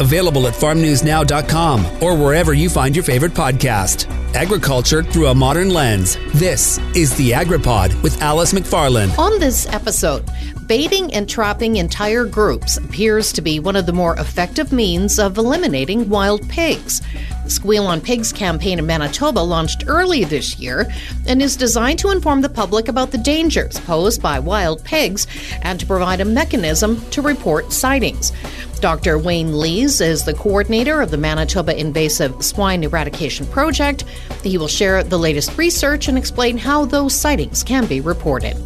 Available at farmnewsnow.com or wherever you find your favorite podcast. Agriculture through a modern lens. This is the AgriPod with Alice McFarland. On this episode, baiting and trapping entire groups appears to be one of the more effective means of eliminating wild pigs. The Squeal on Pigs campaign in Manitoba launched early this year and is designed to inform the public about the dangers posed by wild pigs and to provide a mechanism to report sightings. Dr. Wayne Lees is the coordinator of the Manitoba Invasive Swine Eradication Project. He will share the latest research and explain how those sightings can be reported.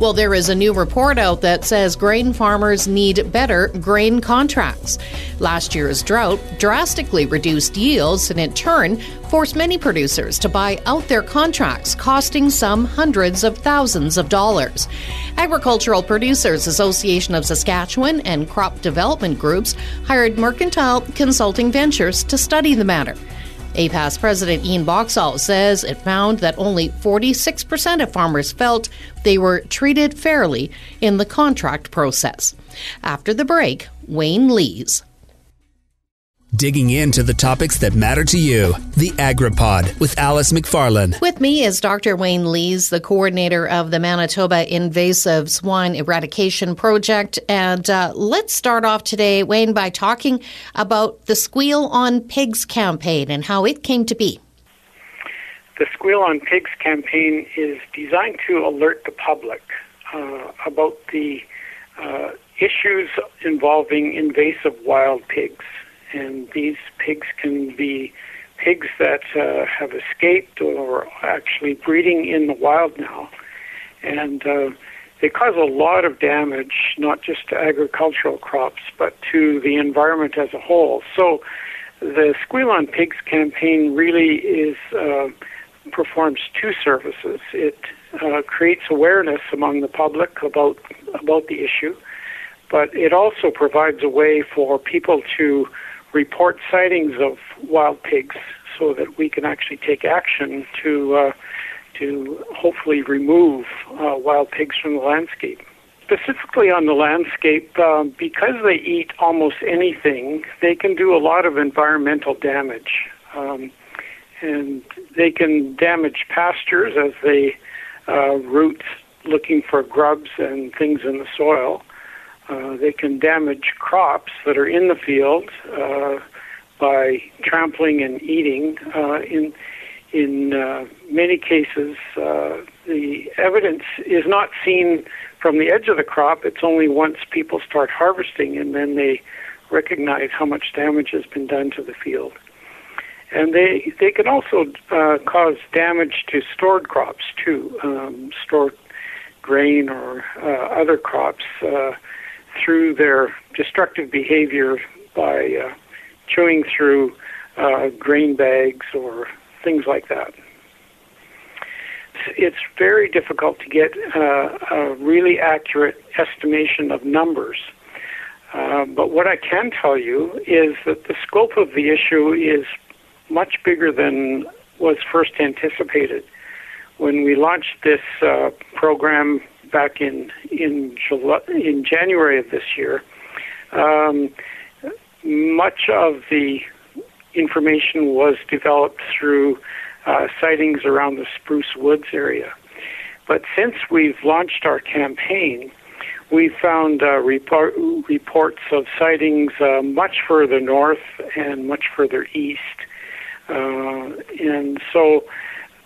Well, there is a new report out that says grain farmers need better grain contracts. Last year's drought drastically reduced yields and, in turn, forced many producers to buy out their contracts, costing some hundreds of thousands of dollars. Agricultural Producers Association of Saskatchewan and crop development groups hired Mercantile Consulting Ventures to study the matter. APAS President Ian Boxall says it found that only 46% of farmers felt they were treated fairly in the contract process. After the break, Wayne Lees. Digging into the topics that matter to you. The AgriPod with Alice McFarland. With me is Dr. Wayne Lees, the coordinator of the Manitoba Invasive Swine Eradication Project. And uh, let's start off today, Wayne, by talking about the Squeal on Pigs campaign and how it came to be. The Squeal on Pigs campaign is designed to alert the public uh, about the uh, issues involving invasive wild pigs and these pigs can be pigs that uh, have escaped or are actually breeding in the wild now, and uh, they cause a lot of damage, not just to agricultural crops, but to the environment as a whole. So, the Squeal on Pigs campaign really is uh, performs two services. It uh, creates awareness among the public about about the issue, but it also provides a way for people to report sightings of wild pigs so that we can actually take action to uh, to hopefully remove uh, wild pigs from the landscape. Specifically on the landscape, uh, because they eat almost anything, they can do a lot of environmental damage. Um, and they can damage pastures as they uh, root looking for grubs and things in the soil. Uh, they can damage crops that are in the field uh, by trampling and eating. Uh, in in uh, many cases, uh, the evidence is not seen from the edge of the crop. It's only once people start harvesting and then they recognize how much damage has been done to the field. And they they can also cause damage to stored crops too, um, stored grain or other crops through their destructive behavior by uh, chewing through uh, grain bags or things like that. It's very difficult to get uh, a really accurate estimation of numbers. Uh, but what I can tell you is that the scope of the issue is much bigger than was first anticipated. When we launched this uh, program back in in July, in January of this year. Um, much of the information was developed through uh, sightings around the Spruce Woods area. But since we've launched our campaign, we found uh, report, reports of sightings uh, much further north and much further east. Uh, and so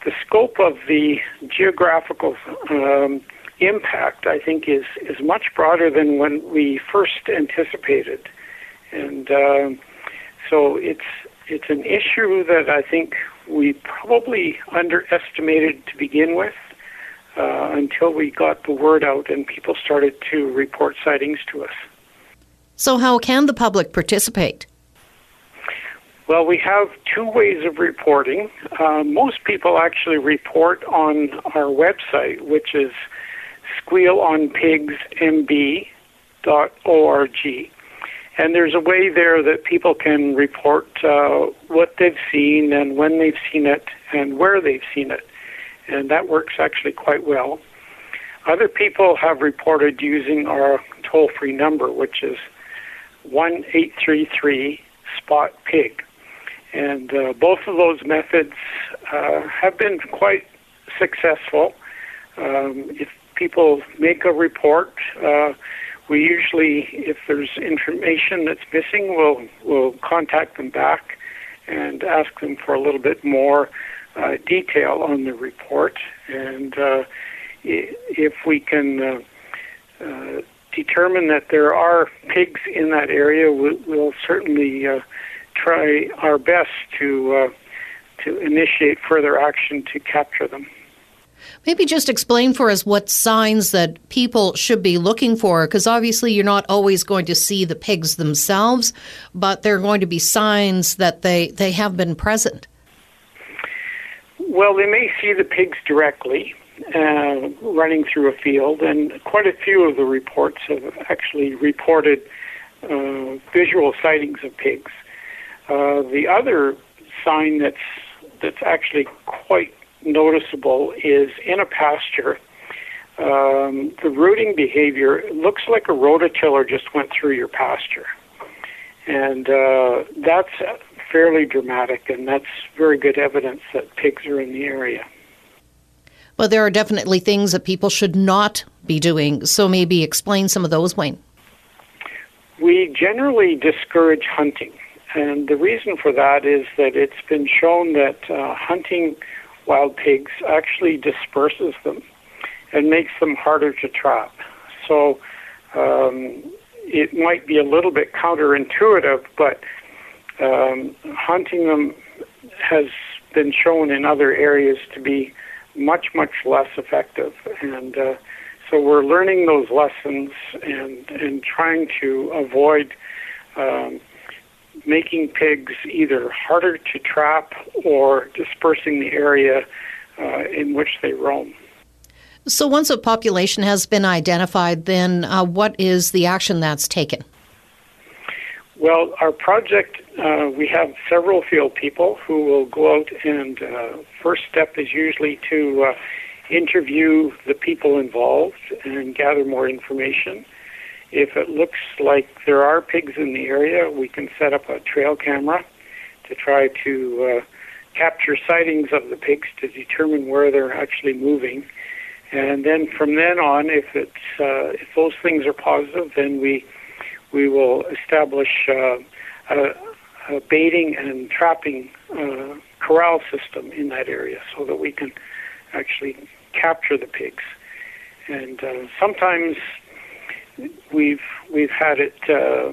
the scope of the geographical um, impact, I think, is is much broader than when we first anticipated, and uh, so it's it's an issue that I think we probably underestimated to begin with. Uh, until we got the word out and people started to report sightings to us. So, how can the public participate? Well, we have two ways of reporting. Uh, most people actually report on our website, which is squealonpigsmb.org. And there's a way there that people can report uh, what they've seen and when they've seen it and where they've seen it. And that works actually quite well. Other people have reported using our toll free number, which is 1833 spot pig. And uh, both of those methods uh, have been quite successful. Um, if people make a report, uh, we usually, if there's information that's missing, we'll, we'll contact them back and ask them for a little bit more uh, detail on the report. And uh, if we can uh, uh, determine that there are pigs in that area, we'll certainly uh, try our best to to initiate further action to capture them. Maybe just explain for us what signs that people should be looking for, because obviously you're not always going to see the pigs themselves, but there are going to be signs that they, they have been present. Well, they may see the pigs directly uh, running through a field, and quite a few of the reports have actually reported uh, visual sightings of pigs. Uh, the other sign that's that's actually quite noticeable is in a pasture. Um, the rooting behavior looks like a rototiller just went through your pasture, and uh, that's fairly dramatic, and that's very good evidence that pigs are in the area. Well, there are definitely things that people should not be doing. So maybe explain some of those, Wayne. We generally discourage hunting. And the reason for that is that it's been shown that uh, hunting wild pigs actually disperses them and makes them harder to trap. So um, it might be a little bit counterintuitive, but um, hunting them has been shown in other areas to be much, much less effective. And uh, so we're learning those lessons and, and trying to avoid um, making pigs either harder to trap or dispersing the area uh, in which they roam. So, once a population has been identified, then uh, what is the action that's taken? Well, our project, uh, we have several field people who will go out, and uh, first step is usually to uh, interview the people involved and gather more information. If it looks like there are pigs in the area, we can set up a trail camera to try to uh, capture sightings of the pigs to determine where they're actually moving. And then from then on, if it's uh, if those things are positive, then we we will establish uh, a, a baiting and trapping uh, corral system in that area so that we can actually capture the pigs. And uh, sometimes we've we've had it uh,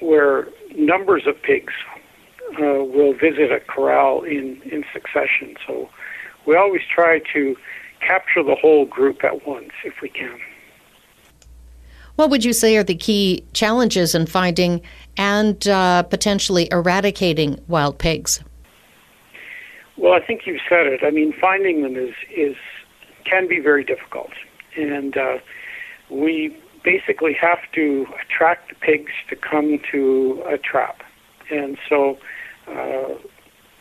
where numbers of pigs uh, will visit a corral in in succession. So we always try to capture the whole group at once if we can. What would you say are the key challenges in finding and uh, potentially eradicating wild pigs? Well, I think you've said it. I mean, finding them is is can be very difficult, and uh, we basically have to attract the pigs to come to a trap, and so uh,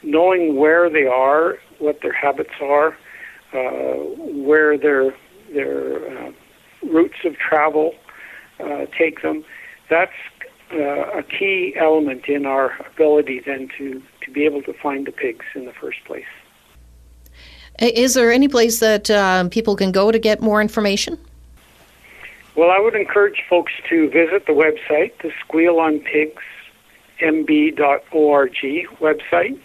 knowing where they are, what their habits are, uh, where their their uh, routes of travel uh, take them. That's uh, a key element in our ability then to, to be able to find the pigs in the first place. Is there any place that uh, people can go to get more information? Well, I would encourage folks to visit the website, the Squeal on Pigs mb.org website.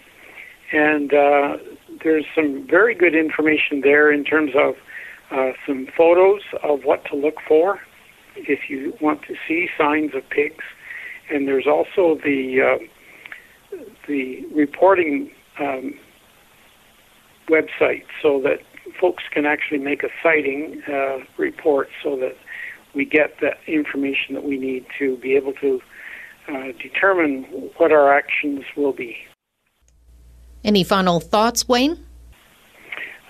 And uh, there's some very good information there in terms of uh, some photos of what to look for if you want to see signs of pigs. And there's also the uh, the reporting um, website so that folks can actually make a sighting uh, report so that we get the information that we need to be able to uh, determine what our actions will be. Any final thoughts, Wayne?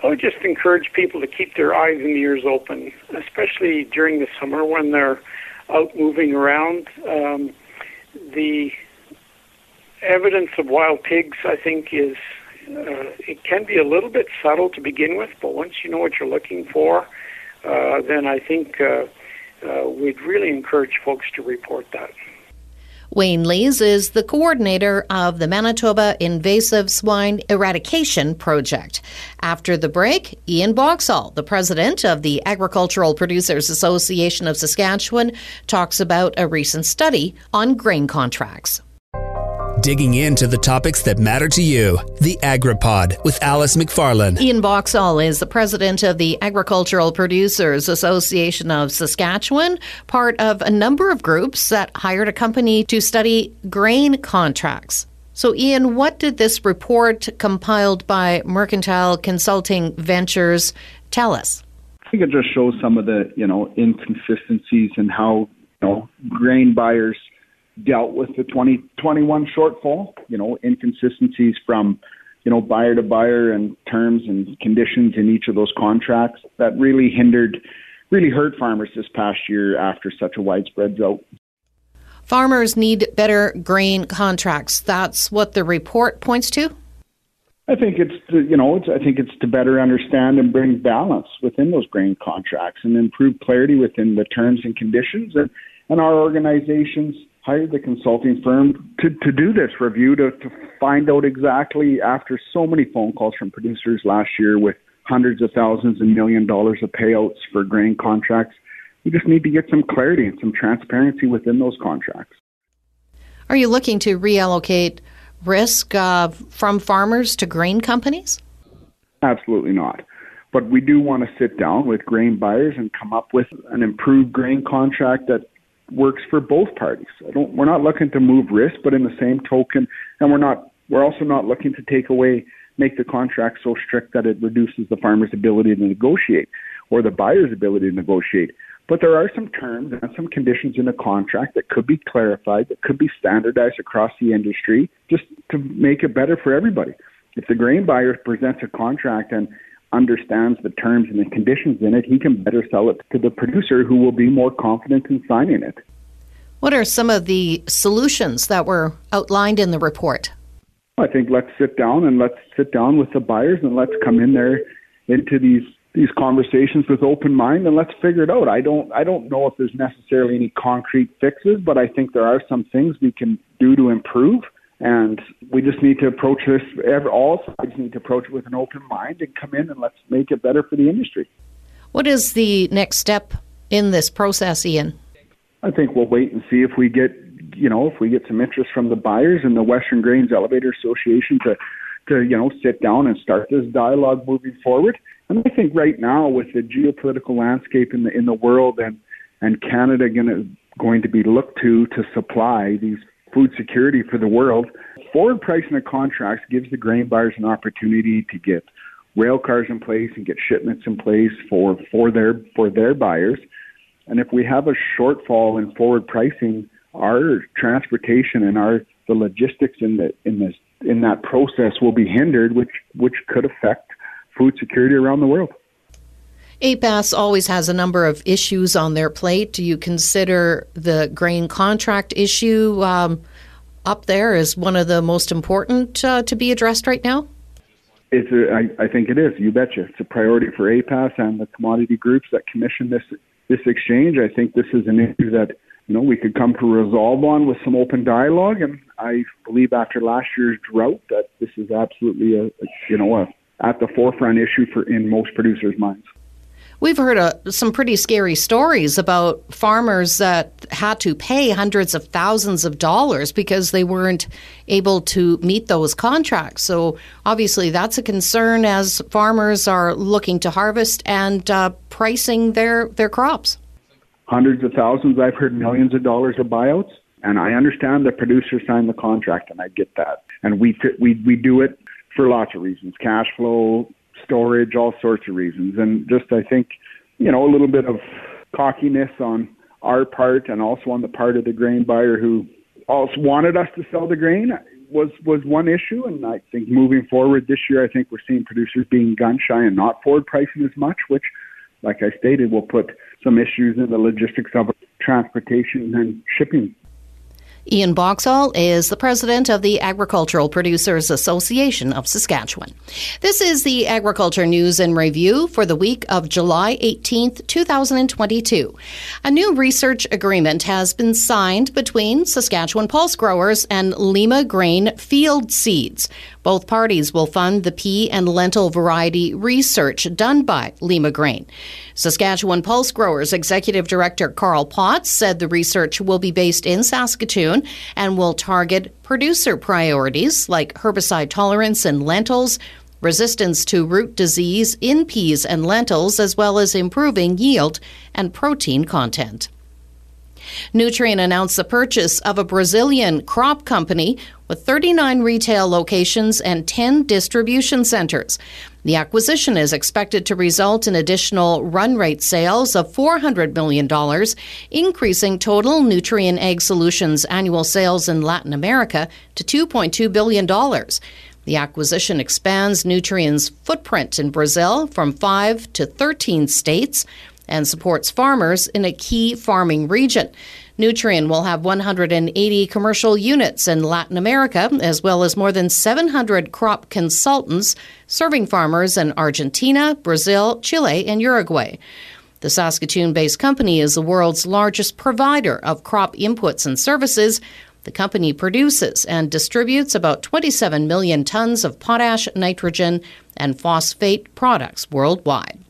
I would just encourage people to keep their eyes and ears open, especially during the summer when they're out moving around. Um, the evidence of wild pigs, I think, is uh, it can be a little bit subtle to begin with, but once you know what you're looking for, uh, then I think uh, uh we'd really encourage folks to report that. Wayne Lees is the coordinator of the Manitoba Invasive Swine Eradication Project. After the break, Ian Boxall, the president of the Agricultural Producers Association of Saskatchewan, talks about a recent study on grain contracts digging into the topics that matter to you. The AgriPod with Alice McFarland. Ian Boxall is the president of the Agricultural Producers Association of Saskatchewan, part of a number of groups that hired a company to study grain contracts. So, Ian, what did this report compiled by Mercantile Consulting Ventures tell us? I think it just shows some of the, you know, inconsistencies in how, you know, grain buyers dealt with the 2021 shortfall, you know, inconsistencies from, you know, buyer to buyer and terms and conditions in each of those contracts that really hindered, really hurt farmers this past year after such a widespread drought. Farmers need better grain contracts. That's what the report points to. I think it's to, you know it's, I think it's to better understand and bring balance within those grain contracts and improve clarity within the terms and conditions and and our organizations hired the consulting firm to, to do this review to, to find out exactly after so many phone calls from producers last year with hundreds of thousands and million dollars of payouts for grain contracts. We just need to get some clarity and some transparency within those contracts. Are you looking to reallocate risk uh, from farmers to grain companies? Absolutely not. But we do want to sit down with grain buyers and come up with an improved grain contract that works for both parties. I don't, we're not looking to move risk, but in the same token, and we're not, we're also not looking to take away, make the contract so strict that it reduces the farmer's ability to negotiate or the buyer's ability to negotiate. But there are some terms and some conditions in the contract that could be clarified, that could be standardized across the industry, just to make it better for everybody. If the grain buyer presents a contract and understands the terms and the conditions in it, he can better sell it to the producer who will be more confident in signing it. What are some of the solutions that were outlined in the report? I think let's sit down and let's sit down with the buyers and let's come in there into these these conversations with open mind and let's figure it out. I don't I don't know if there's necessarily any concrete fixes, but I think there are some things we can do to improve. And we just need to approach this, all sides need to approach it with an open mind and come in and let's make it better for the industry. What is the next step in this process, Ian? I think we'll wait and see if we get, you know, if we get some interest from the buyers and the Western Grains Elevator Association to, to, you know, sit down and start this dialogue moving forward. And I think right now with the geopolitical landscape in the in the world and and Canada going to going to be looked to to supply these food security for the world. Forward pricing of contracts gives the grain buyers an opportunity to get rail cars in place and get shipments in place for, for their for their buyers. And if we have a shortfall in forward pricing, our transportation and our the logistics in the in this in that process will be hindered, which which could affect food security around the world. APAS always has a number of issues on their plate. Do you consider the grain contract issue um, up there as one of the most important uh, to be addressed right now? It's a, I, I think it is. You betcha. It's a priority for APAS and the commodity groups that commission this this exchange. I think this is an issue that you know we could come to resolve on with some open dialogue. And I believe after last year's drought that this is absolutely a, a you know a at the forefront issue for in most producers' minds. We've heard uh, some pretty scary stories about farmers that had to pay hundreds of thousands of dollars because they weren't able to meet those contracts. So, obviously, that's a concern as farmers are looking to harvest and uh, pricing their, their crops. Hundreds of thousands, I've heard millions of dollars of buyouts. And I understand the producer signed the contract, and I get that. And we, we, we do it for lots of reasons cash flow, storage, all sorts of reasons. And just, I think, you know, a little bit of cockiness on our part and also on the part of the grain buyer who also wanted us to sell the grain was was one issue and I think moving forward this year I think we're seeing producers being gun shy and not forward pricing as much, which like I stated will put some issues in the logistics of transportation and shipping Ian Boxall is the president of the Agricultural Producers Association of Saskatchewan. This is the Agriculture News and Review for the week of July 18th, 2022. A new research agreement has been signed between Saskatchewan pulse growers and Limagrain Field Seeds. Both parties will fund the pea and lentil variety research done by Limagrain. Saskatchewan Pulse Growers Executive Director Carl Potts said the research will be based in Saskatoon and will target producer priorities like herbicide tolerance in lentils, resistance to root disease in peas and lentils, as well as improving yield and protein content. Nutrien announced the purchase of a Brazilian crop company with 39 retail locations and 10 distribution centers. The acquisition is expected to result in additional run rate sales of $400 million, increasing total Nutrien Ag Solutions annual sales in Latin America to $2.2 billion. The acquisition expands Nutrien's footprint in Brazil from 5 to 13 states and supports farmers in a key farming region. Nutrien will have 180 commercial units in Latin America, as well as more than 700 crop consultants serving farmers in Argentina, Brazil, Chile, and Uruguay. The Saskatoon based company is the world's largest provider of crop inputs and services. The company produces and distributes about 27 million tons of potash, nitrogen, and phosphate products worldwide.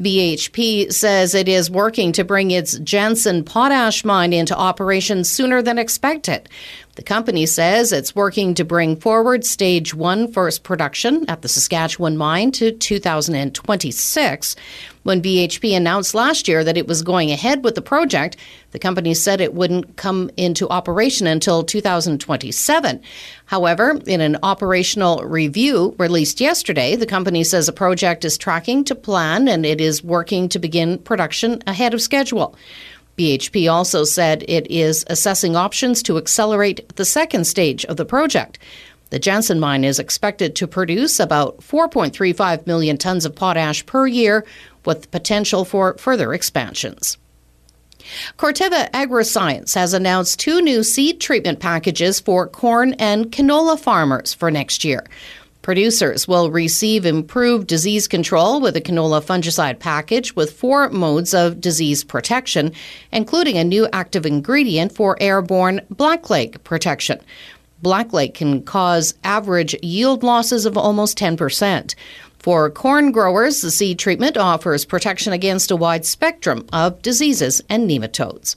BHP says it is working to bring its Jansen potash mine into operation sooner than expected. The company says it's working to bring forward stage one first production at the Saskatchewan mine to 2026. When BHP announced last year that it was going ahead with the project, the company said it wouldn't come into operation until 2027. However, in an operational review released yesterday, the company says the project is tracking to plan and it is working to begin production ahead of schedule. BHP also said it is assessing options to accelerate the second stage of the project. The Jansen mine is expected to produce about 4.35 million tons of potash per year, with potential for further expansions. Corteva Agriscience has announced two new seed treatment packages for corn and canola farmers for next year. Producers will receive improved disease control with a canola fungicide package with four modes of disease protection, including a new active ingredient for airborne blackleg protection. Blackleg can cause average yield losses of almost 10%. For corn growers, the seed treatment offers protection against a wide spectrum of diseases and nematodes.